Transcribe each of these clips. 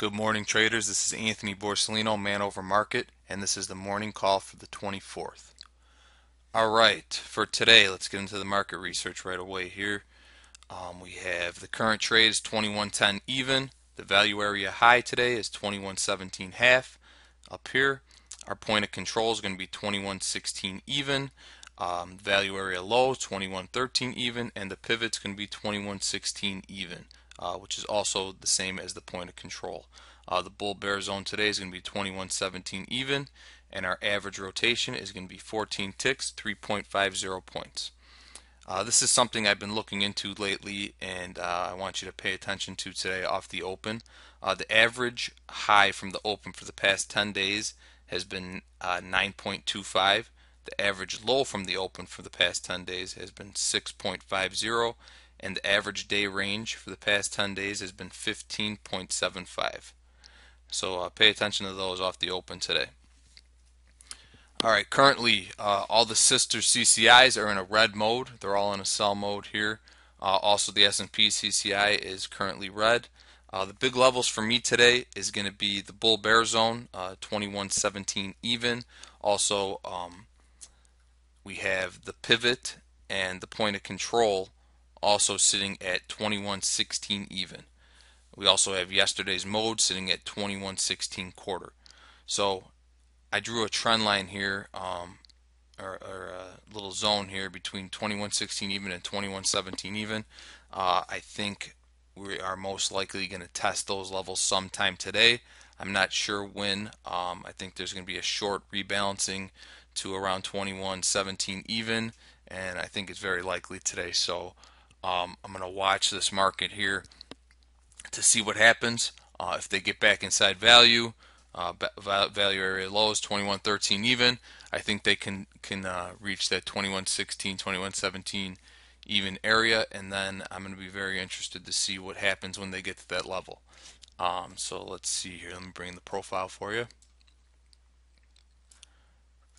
Good morning, traders. This is Anthony Borsellino, Man Over Market, and this is the morning call for the 24th. All right, for today, let's get into the market research right away here. Um, we have the current trade is 21.10 even. The value area high today is 21.17 half. Up here, our point of control is going to be 21.16 even. Um, value area low 21.13 even, and the pivot's going to be 21.16 even uh, which is also the same as the point of control. Uh, the bull bear zone today is going to be 2117 even, and our average rotation is going to be 14 ticks, 3.50 points. Uh, this is something I've been looking into lately, and uh, I want you to pay attention to today off the open. Uh, the average high from the open for the past 10 days has been uh, 9.25. The average low from the open for the past 10 days has been 6.50 and the average day range for the past 10 days has been 15.75. So uh, pay attention to those off the open today. All right, currently uh, all the sister CCIs are in a red mode. They're all in a sell mode here. Uh, also, the S&P CCI is currently red. Uh, the big levels for me today is going to be the bull bear zone, uh, 21.17 even. Also, um, we have the pivot and the point of control also sitting at 21.16 even. We also have yesterday's mode sitting at 21.16 quarter. So I drew a trend line here, um, or, or, a little zone here between 21.16 even and 21.17 even. Uh, I think we are most likely going to test those levels sometime today. I'm not sure when. Um, I think there's going to be a short rebalancing to around 21.17 even, and I think it's very likely today. So um, I'm going to watch this market here to see what happens. Uh, if they get back inside value, uh, value area lows is 21.13 even. I think they can can uh, reach that 21.16, 21.17 even area, and then I'm going to be very interested to see what happens when they get to that level. Um, so let's see here. Let me bring the profile for you.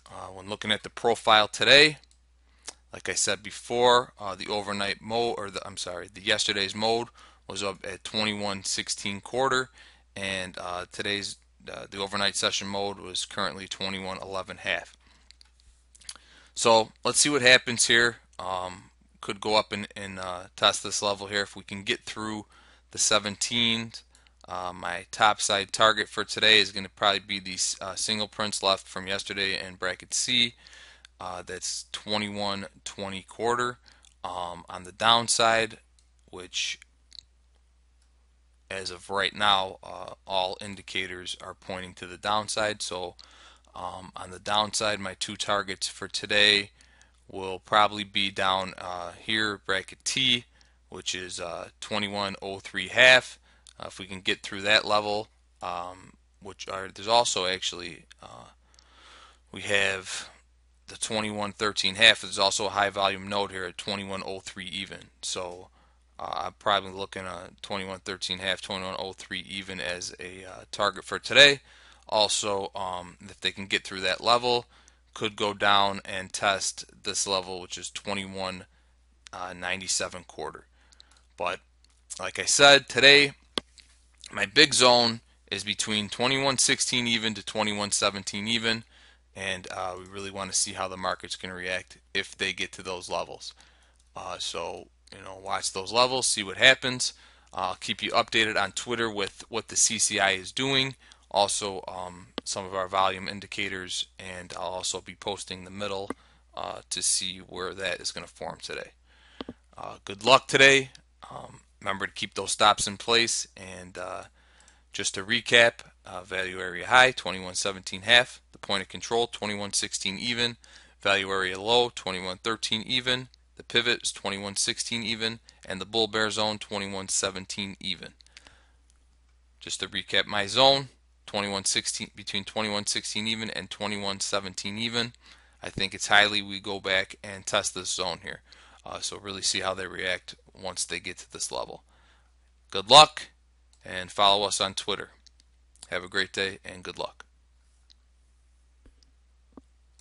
Uh, when looking at the profile today, like I said before, uh, the overnight mode, or the I'm sorry, the yesterday's mode was up at 21.16 quarter, and uh, today's uh, the overnight session mode was currently 21.11 half. So let's see what happens here. Um, could go up and, and uh, test this level here if we can get through the 17. Uh, my top side target for today is going to probably be the uh, single prints left from yesterday in bracket C. Uh, that's 21 20 quarter. Um, on the downside, which as of right now, uh, all indicators are pointing to the downside. So um, on the downside, my two targets for today will probably be down uh, here, bracket T, which is uh, 21.03 half. Uh, if we can get through that level, um, which are there's also actually uh, we have the 2113 half is also a high volume node here at 2103 even. So uh, I'm probably looking at 2113 half, 2103 even as a uh, target for today. Also, um, if they can get through that level, could go down and test this level, which is 2197 uh, quarter. But like I said, today my big zone is between 2116 even to 2117 even and uh, we really want to see how the market's going to react if they get to those levels. Uh, so you know, watch those levels, see what happens. I'll keep you updated on Twitter with what the CCI is doing. Also, um, some of our volume indicators, and I'll also be posting the middle uh, to see where that is going to form today. Uh, good luck today. Um, remember to keep those stops in place. And uh, just to recap, uh, value area high 2117 half The point of control 2116 even, value area low 2113 even, the pivot is 2116 even, and the bull bear zone 2117 even. Just to recap my zone, 2116 between 2116 even and 2117 even. I think it's highly we go back and test this zone here. Uh, so really see how they react once they get to this level. Good luck and follow us on Twitter. Have a great day and good luck.